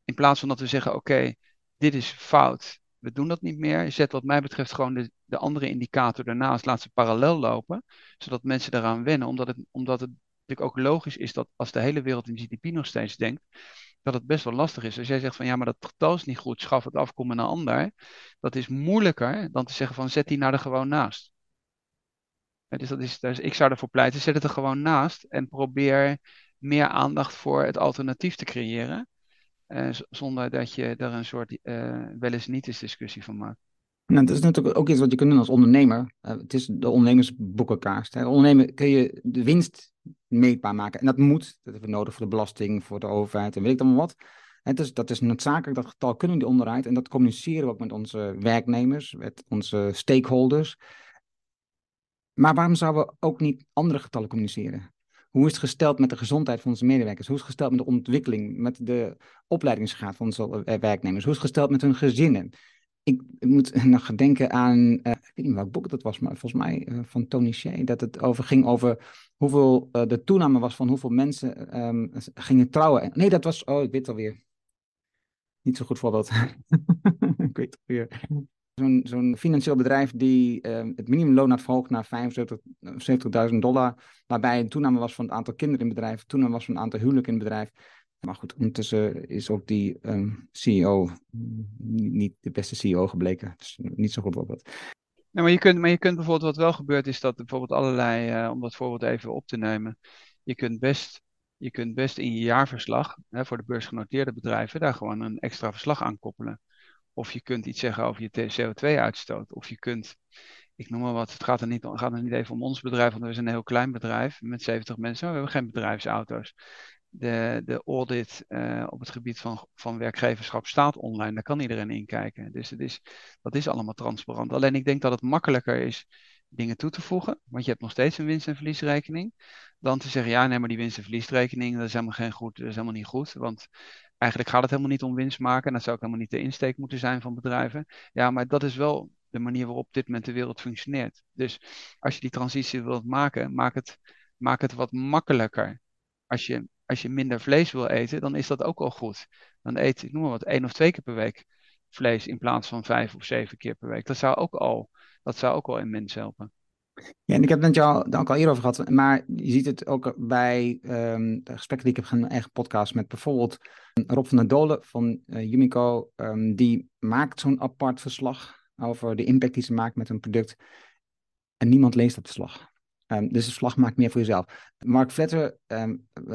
In plaats van dat we zeggen, oké, dit is fout, we doen dat niet meer. Zet wat mij betreft gewoon de, de andere indicator daarnaast, laat ze parallel lopen, zodat mensen daaraan wennen. Omdat het, omdat het natuurlijk ook logisch is dat als de hele wereld in GDP nog steeds denkt, dat het best wel lastig is. Als jij zegt van ja, maar dat getal is niet goed, schaf het af, kom naar ander. Dat is moeilijker dan te zeggen van zet die nou er gewoon naast. Dus, dat is, dus ik zou ervoor pleiten, zet het er gewoon naast en probeer meer aandacht voor het alternatief te creëren. Uh, zonder dat je er een soort uh, wel eens niet eens discussie van maakt.
Nou, dat is natuurlijk ook iets wat je kunt doen als ondernemer. Uh, het is de ondernemersboekenkaart. Hè. ondernemer kun je de winst meetbaar maken. En dat moet. Dat hebben we nodig voor de belasting, voor de overheid en weet ik dan wat. Is, dat is noodzakelijk, dat getal kunnen die onderuit. En dat communiceren we ook met onze werknemers, met onze stakeholders. Maar waarom zouden we ook niet andere getallen communiceren? Hoe is het gesteld met de gezondheid van onze medewerkers? Hoe is het gesteld met de ontwikkeling, met de opleidingsgraad van onze werknemers? Hoe is het gesteld met hun gezinnen? Ik, moet nog denken aan, uh, ik weet niet welk boek dat was, maar volgens mij uh, van Tony Shea, dat het over ging over hoeveel uh, de toename was van hoeveel mensen um, gingen trouwen. Nee, dat was, oh, ik weet het alweer. Niet zo goed voorbeeld. ik weet het alweer zo'n zo'n financieel bedrijf die uh, het minimumloon had verhoogd naar 75.000 dollar, waarbij een toename was van het aantal kinderen in het bedrijf, toename was van het aantal huwelijken in het bedrijf. Maar goed, ondertussen is ook die um, CEO niet de beste CEO gebleken. Dus niet zo goed voorbeeld.
Nee, maar, je kunt, maar je kunt bijvoorbeeld, wat wel gebeurt, is dat bijvoorbeeld allerlei, uh, om dat voorbeeld even op te nemen, je kunt best, je kunt best in je jaarverslag hè, voor de beursgenoteerde bedrijven daar gewoon een extra verslag aan koppelen. Of je kunt iets zeggen over je CO2-uitstoot. Of je kunt, ik noem maar wat, het gaat er, niet, gaat er niet even om ons bedrijf, want we zijn een heel klein bedrijf met 70 mensen. we hebben geen bedrijfsauto's. De, de audit uh, op het gebied van, van werkgeverschap staat online. Daar kan iedereen in kijken. Dus het is, dat is allemaal transparant. Alleen ik denk dat het makkelijker is dingen toe te voegen, want je hebt nog steeds een winst- en verliesrekening, dan te zeggen, ja, nee, maar die winst- en verliesrekening, dat is helemaal geen goed, dat is helemaal niet goed, want eigenlijk gaat het helemaal niet om winst maken. En dat zou ook helemaal niet de insteek moeten zijn van bedrijven. Ja, maar dat is wel de manier waarop op dit moment de wereld functioneert. Dus als je die transitie wilt maken, maak het, maak het wat makkelijker. Als je, als je minder vlees wil eten, dan is dat ook al goed. Dan eet, ik noem maar wat, één of twee keer per week vlees in plaats van vijf of zeven keer per week. Dat zou ook al, dat zou ook al immens helpen.
Ja, en ik heb het met jou ook al eerder over gehad, maar je ziet het ook bij um, de gesprekken die ik heb gehad, eigen podcast met bijvoorbeeld Rob van der Dolen van uh, Yumico. Um, die maakt zo'n apart verslag over de impact die ze maakt met een product. En niemand leest dat verslag. Um, dus het verslag maakt meer voor jezelf. Mark Vletter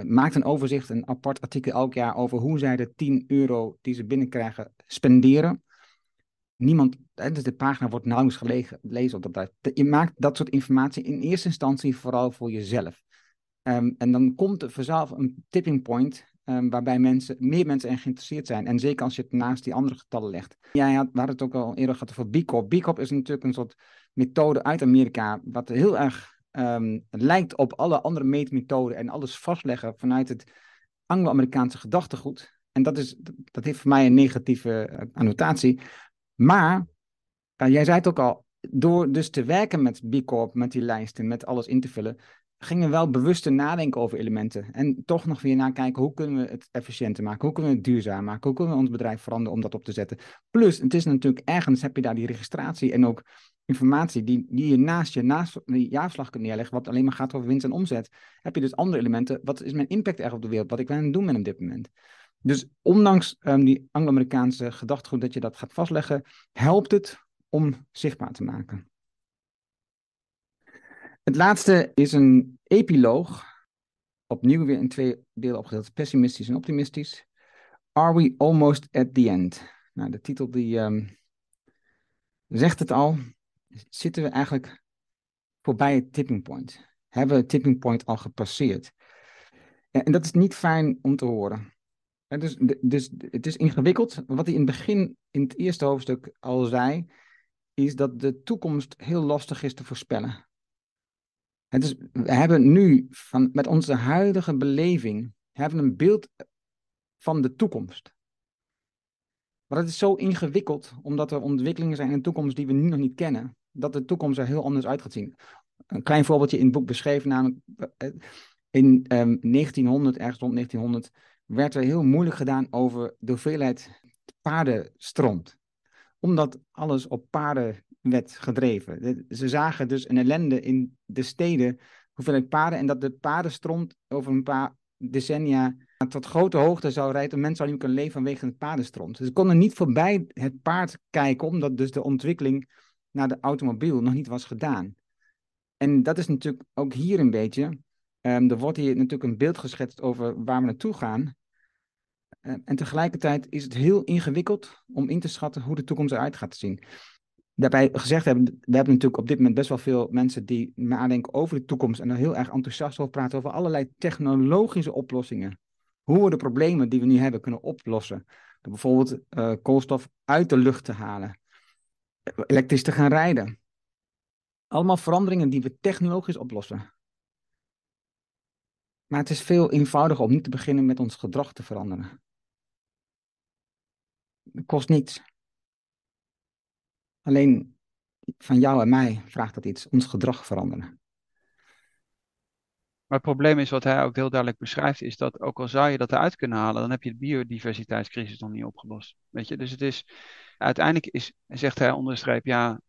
maakt een overzicht, een apart artikel elk jaar over hoe zij de 10 euro die ze binnenkrijgen spenderen niemand, dus de pagina wordt nauwelijks gelezen op dat. Je maakt dat soort informatie in eerste instantie vooral voor jezelf. Um, en dan komt er vanzelf een tipping point waarbij mensen, meer mensen er geïnteresseerd zijn. En zeker als je het naast die andere getallen legt. Jij had, hadden het ook al eerder gehad over B Corp. B Corp is natuurlijk een soort methode uit Amerika, wat heel erg um, lijkt op alle andere meetmethoden en alles vastleggen vanuit het Anglo-Amerikaanse gedachtegoed. En dat, is, dat heeft voor mij een negatieve uh, annotatie. Maar, jij zei het ook al, door dus te werken met B Corp, met die lijsten, met alles in te vullen, gingen we wel bewuster nadenken over elementen. En toch nog weer nakijken, hoe kunnen we het efficiënter maken? Hoe kunnen we het duurzaam maken? Hoe kunnen we ons bedrijf veranderen om dat op te zetten? Plus, het is natuurlijk ergens, heb je daar die registratie en ook informatie die, die je naast je naast die jaarslag kunt neerleggen, wat alleen maar gaat over winst en omzet. Heb je dus andere elementen. Wat is mijn impact echt op de wereld? Wat ik ben doen ben op dit moment? Dus ondanks um, die Anglo-Amerikaanse gedachtegoed dat je dat gaat vastleggen, helpt het om zichtbaar te maken. Het laatste is een epiloog. Opnieuw weer in twee delen opgedeeld, pessimistisch en optimistisch. Are we almost at the end? Nou, de titel die um, zegt het al. Zitten we eigenlijk voorbij het tipping point? Hebben we het tipping point al gepasseerd? En dat is niet fijn om te horen. Dus, dus het is ingewikkeld. Wat hij in het begin, in het eerste hoofdstuk al zei, is dat de toekomst heel lastig is te voorspellen. Het is, we hebben nu, van, met onze huidige beleving, hebben een beeld van de toekomst. Maar het is zo ingewikkeld, omdat er ontwikkelingen zijn in de toekomst die we nu nog niet kennen, dat de toekomst er heel anders uit gaat zien. Een klein voorbeeldje in het boek beschreven, namelijk eh, in um, 1900, ergens rond 1900, werd er heel moeilijk gedaan over de hoeveelheid paardenstront. Omdat alles op paarden werd gedreven. Ze zagen dus een ellende in de steden, hoeveelheid paarden, en dat de paardenstront over een paar decennia tot grote hoogte zou rijden en mensen zouden niet kunnen leven vanwege het paardenstront. Dus ze konden niet voorbij het paard kijken, omdat dus de ontwikkeling naar de automobiel nog niet was gedaan. En dat is natuurlijk ook hier een beetje Um, er wordt hier natuurlijk een beeld geschetst over waar we naartoe gaan. Uh, en tegelijkertijd is het heel ingewikkeld om in te schatten hoe de toekomst eruit gaat zien. Daarbij gezegd hebben, we hebben natuurlijk op dit moment best wel veel mensen die nadenken over de toekomst en er heel erg enthousiast over praten over allerlei technologische oplossingen. Hoe we de problemen die we nu hebben kunnen oplossen. Door bijvoorbeeld uh, koolstof uit de lucht te halen, elektrisch te gaan rijden. Allemaal veranderingen die we technologisch oplossen. Maar het is veel eenvoudiger om niet te beginnen met ons gedrag te veranderen. Het kost niets. Alleen van jou en mij vraagt dat iets, ons gedrag veranderen.
Maar het probleem is, wat hij ook heel duidelijk beschrijft, is dat ook al zou je dat eruit kunnen halen, dan heb je de biodiversiteitscrisis nog niet opgelost. Weet je? Dus het is, uiteindelijk is, zegt hij onder de ja,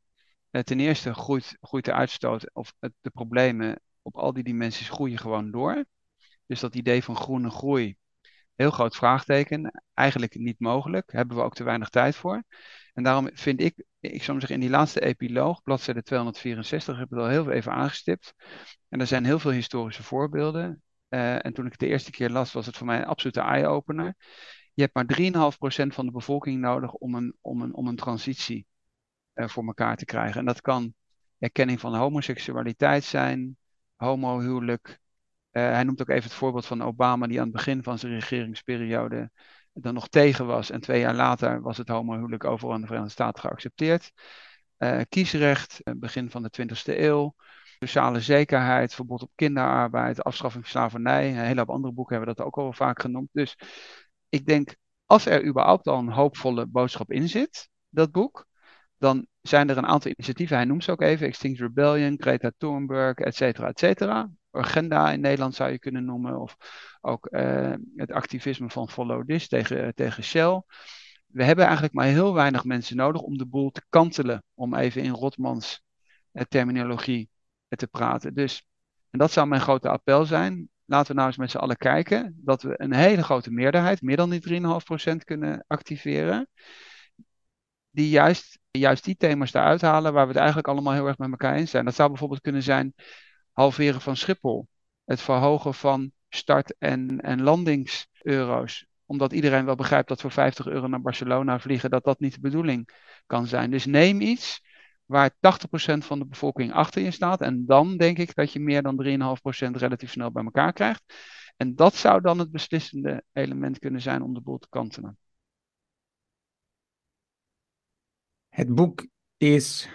eh, ten eerste groeit, groeit de uitstoot of de problemen op al die dimensies groeien gewoon door. Dus dat idee van groene groei, heel groot vraagteken, eigenlijk niet mogelijk, hebben we ook te weinig tijd voor. En daarom vind ik, ik zou zeggen, in die laatste epiloog, bladzijde 264, heb ik het al heel even aangestipt. En er zijn heel veel historische voorbeelden. Uh, en toen ik het de eerste keer las, was het voor mij een absolute eye-opener. Je hebt maar 3,5% van de bevolking nodig om een, om een, om een transitie uh, voor elkaar te krijgen. En dat kan erkenning van homoseksualiteit zijn, homohuwelijk. Uh, hij noemt ook even het voorbeeld van Obama, die aan het begin van zijn regeringsperiode dan nog tegen was. En twee jaar later was het homohuwelijk overal in de Verenigde Staten geaccepteerd. Uh, kiesrecht, begin van de 20e eeuw. Sociale zekerheid, verbod op kinderarbeid, afschaffing van slavernij. Een hele hoop andere boeken hebben dat ook al vaak genoemd. Dus ik denk, als er überhaupt al een hoopvolle boodschap in zit, dat boek, dan zijn er een aantal initiatieven. Hij noemt ze ook even: Extinct Rebellion, Greta Thunberg, et cetera, et cetera. Agenda in Nederland zou je kunnen noemen. Of ook uh, het activisme van Follow This tegen, tegen Shell. We hebben eigenlijk maar heel weinig mensen nodig om de boel te kantelen. Om even in Rotmans uh, terminologie te praten. Dus, en dat zou mijn grote appel zijn. Laten we nou eens met z'n allen kijken dat we een hele grote meerderheid, meer dan die 3,5% kunnen activeren. Die juist, juist die thema's eruit halen waar we het eigenlijk allemaal heel erg met elkaar eens zijn. Dat zou bijvoorbeeld kunnen zijn halveren van Schiphol. Het verhogen van start- en, en landingseuro's. Omdat iedereen wel begrijpt dat voor 50 euro naar Barcelona vliegen, dat dat niet de bedoeling kan zijn. Dus neem iets waar 80% van de bevolking achter je staat. En dan denk ik dat je meer dan 3,5% relatief snel bij elkaar krijgt. En dat zou dan het beslissende element kunnen zijn om de boel te kantelen.
Het boek is,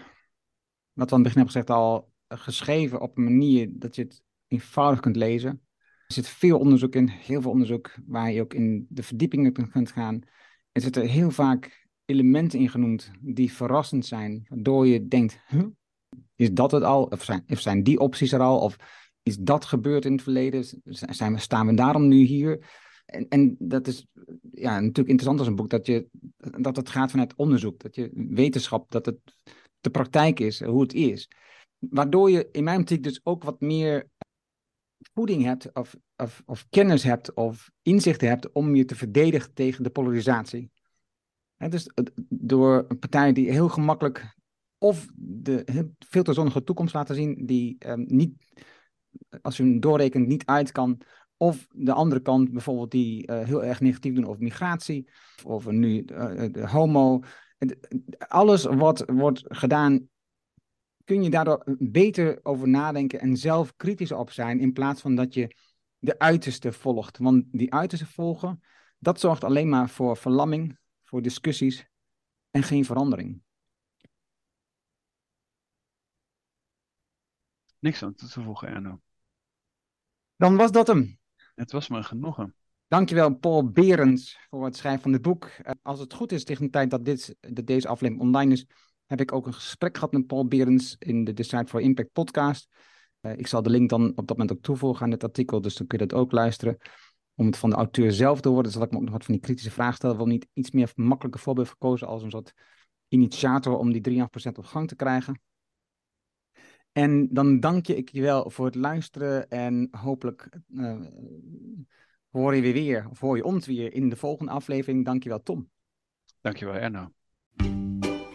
wat we aan het begin hebben gezegd, al geschreven op een manier dat je het eenvoudig kunt lezen. Er zit veel onderzoek in, heel veel onderzoek waar je ook in de verdiepingen kunt gaan. Er zitten heel vaak elementen in genoemd die verrassend zijn, waardoor je denkt, is dat het al? Of zijn, of zijn die opties er al? Of is dat gebeurd in het verleden? Zijn we, staan we daarom nu hier? En, en dat is ja, natuurlijk interessant als een boek, dat, je, dat het gaat vanuit onderzoek, dat je wetenschap, dat het de praktijk is, hoe het is. Waardoor je in mijn optiek dus ook wat meer voeding hebt, of, of, of kennis hebt, of inzicht hebt om je te verdedigen tegen de polarisatie. Dus door een partij die heel gemakkelijk of de veel te zonnige toekomst laten zien, die um, niet, als je hem doorrekent, niet uit kan. Of de andere kant, bijvoorbeeld, die uh, heel erg negatief doen over migratie, of nu uh, de homo. Alles wat wordt gedaan, kun je daardoor beter over nadenken en zelf kritisch op zijn, in plaats van dat je de uiterste volgt. Want die uiterste volgen, dat zorgt alleen maar voor verlamming, voor discussies en geen verandering.
Niks aan toe te voegen, Erno.
Dan was dat hem.
Het was me genoegen.
Dankjewel, Paul Berends, voor het schrijven van dit boek. Eh, als het goed is, tegen de tijd dat, dit, dat deze aflevering online is, heb ik ook een gesprek gehad met Paul Berends in de Decide for Impact podcast. Uh, ik zal de link dan op dat moment ook toevoegen aan dit artikel, dus dan kun je dat ook luisteren om het van de auteur zelf te horen, zal ik me ook nog wat van die kritische vragen stellen. Waarom niet iets meer makkelijke voorbeeld gekozen als een soort initiator om die 3,5% op gang te krijgen. En dan dank je ik je wel voor het luisteren en hopelijk uh, hoor je weer weer, of hoor je ons weer in de volgende aflevering. Dank je wel, Tom.
Dank je wel, Erno.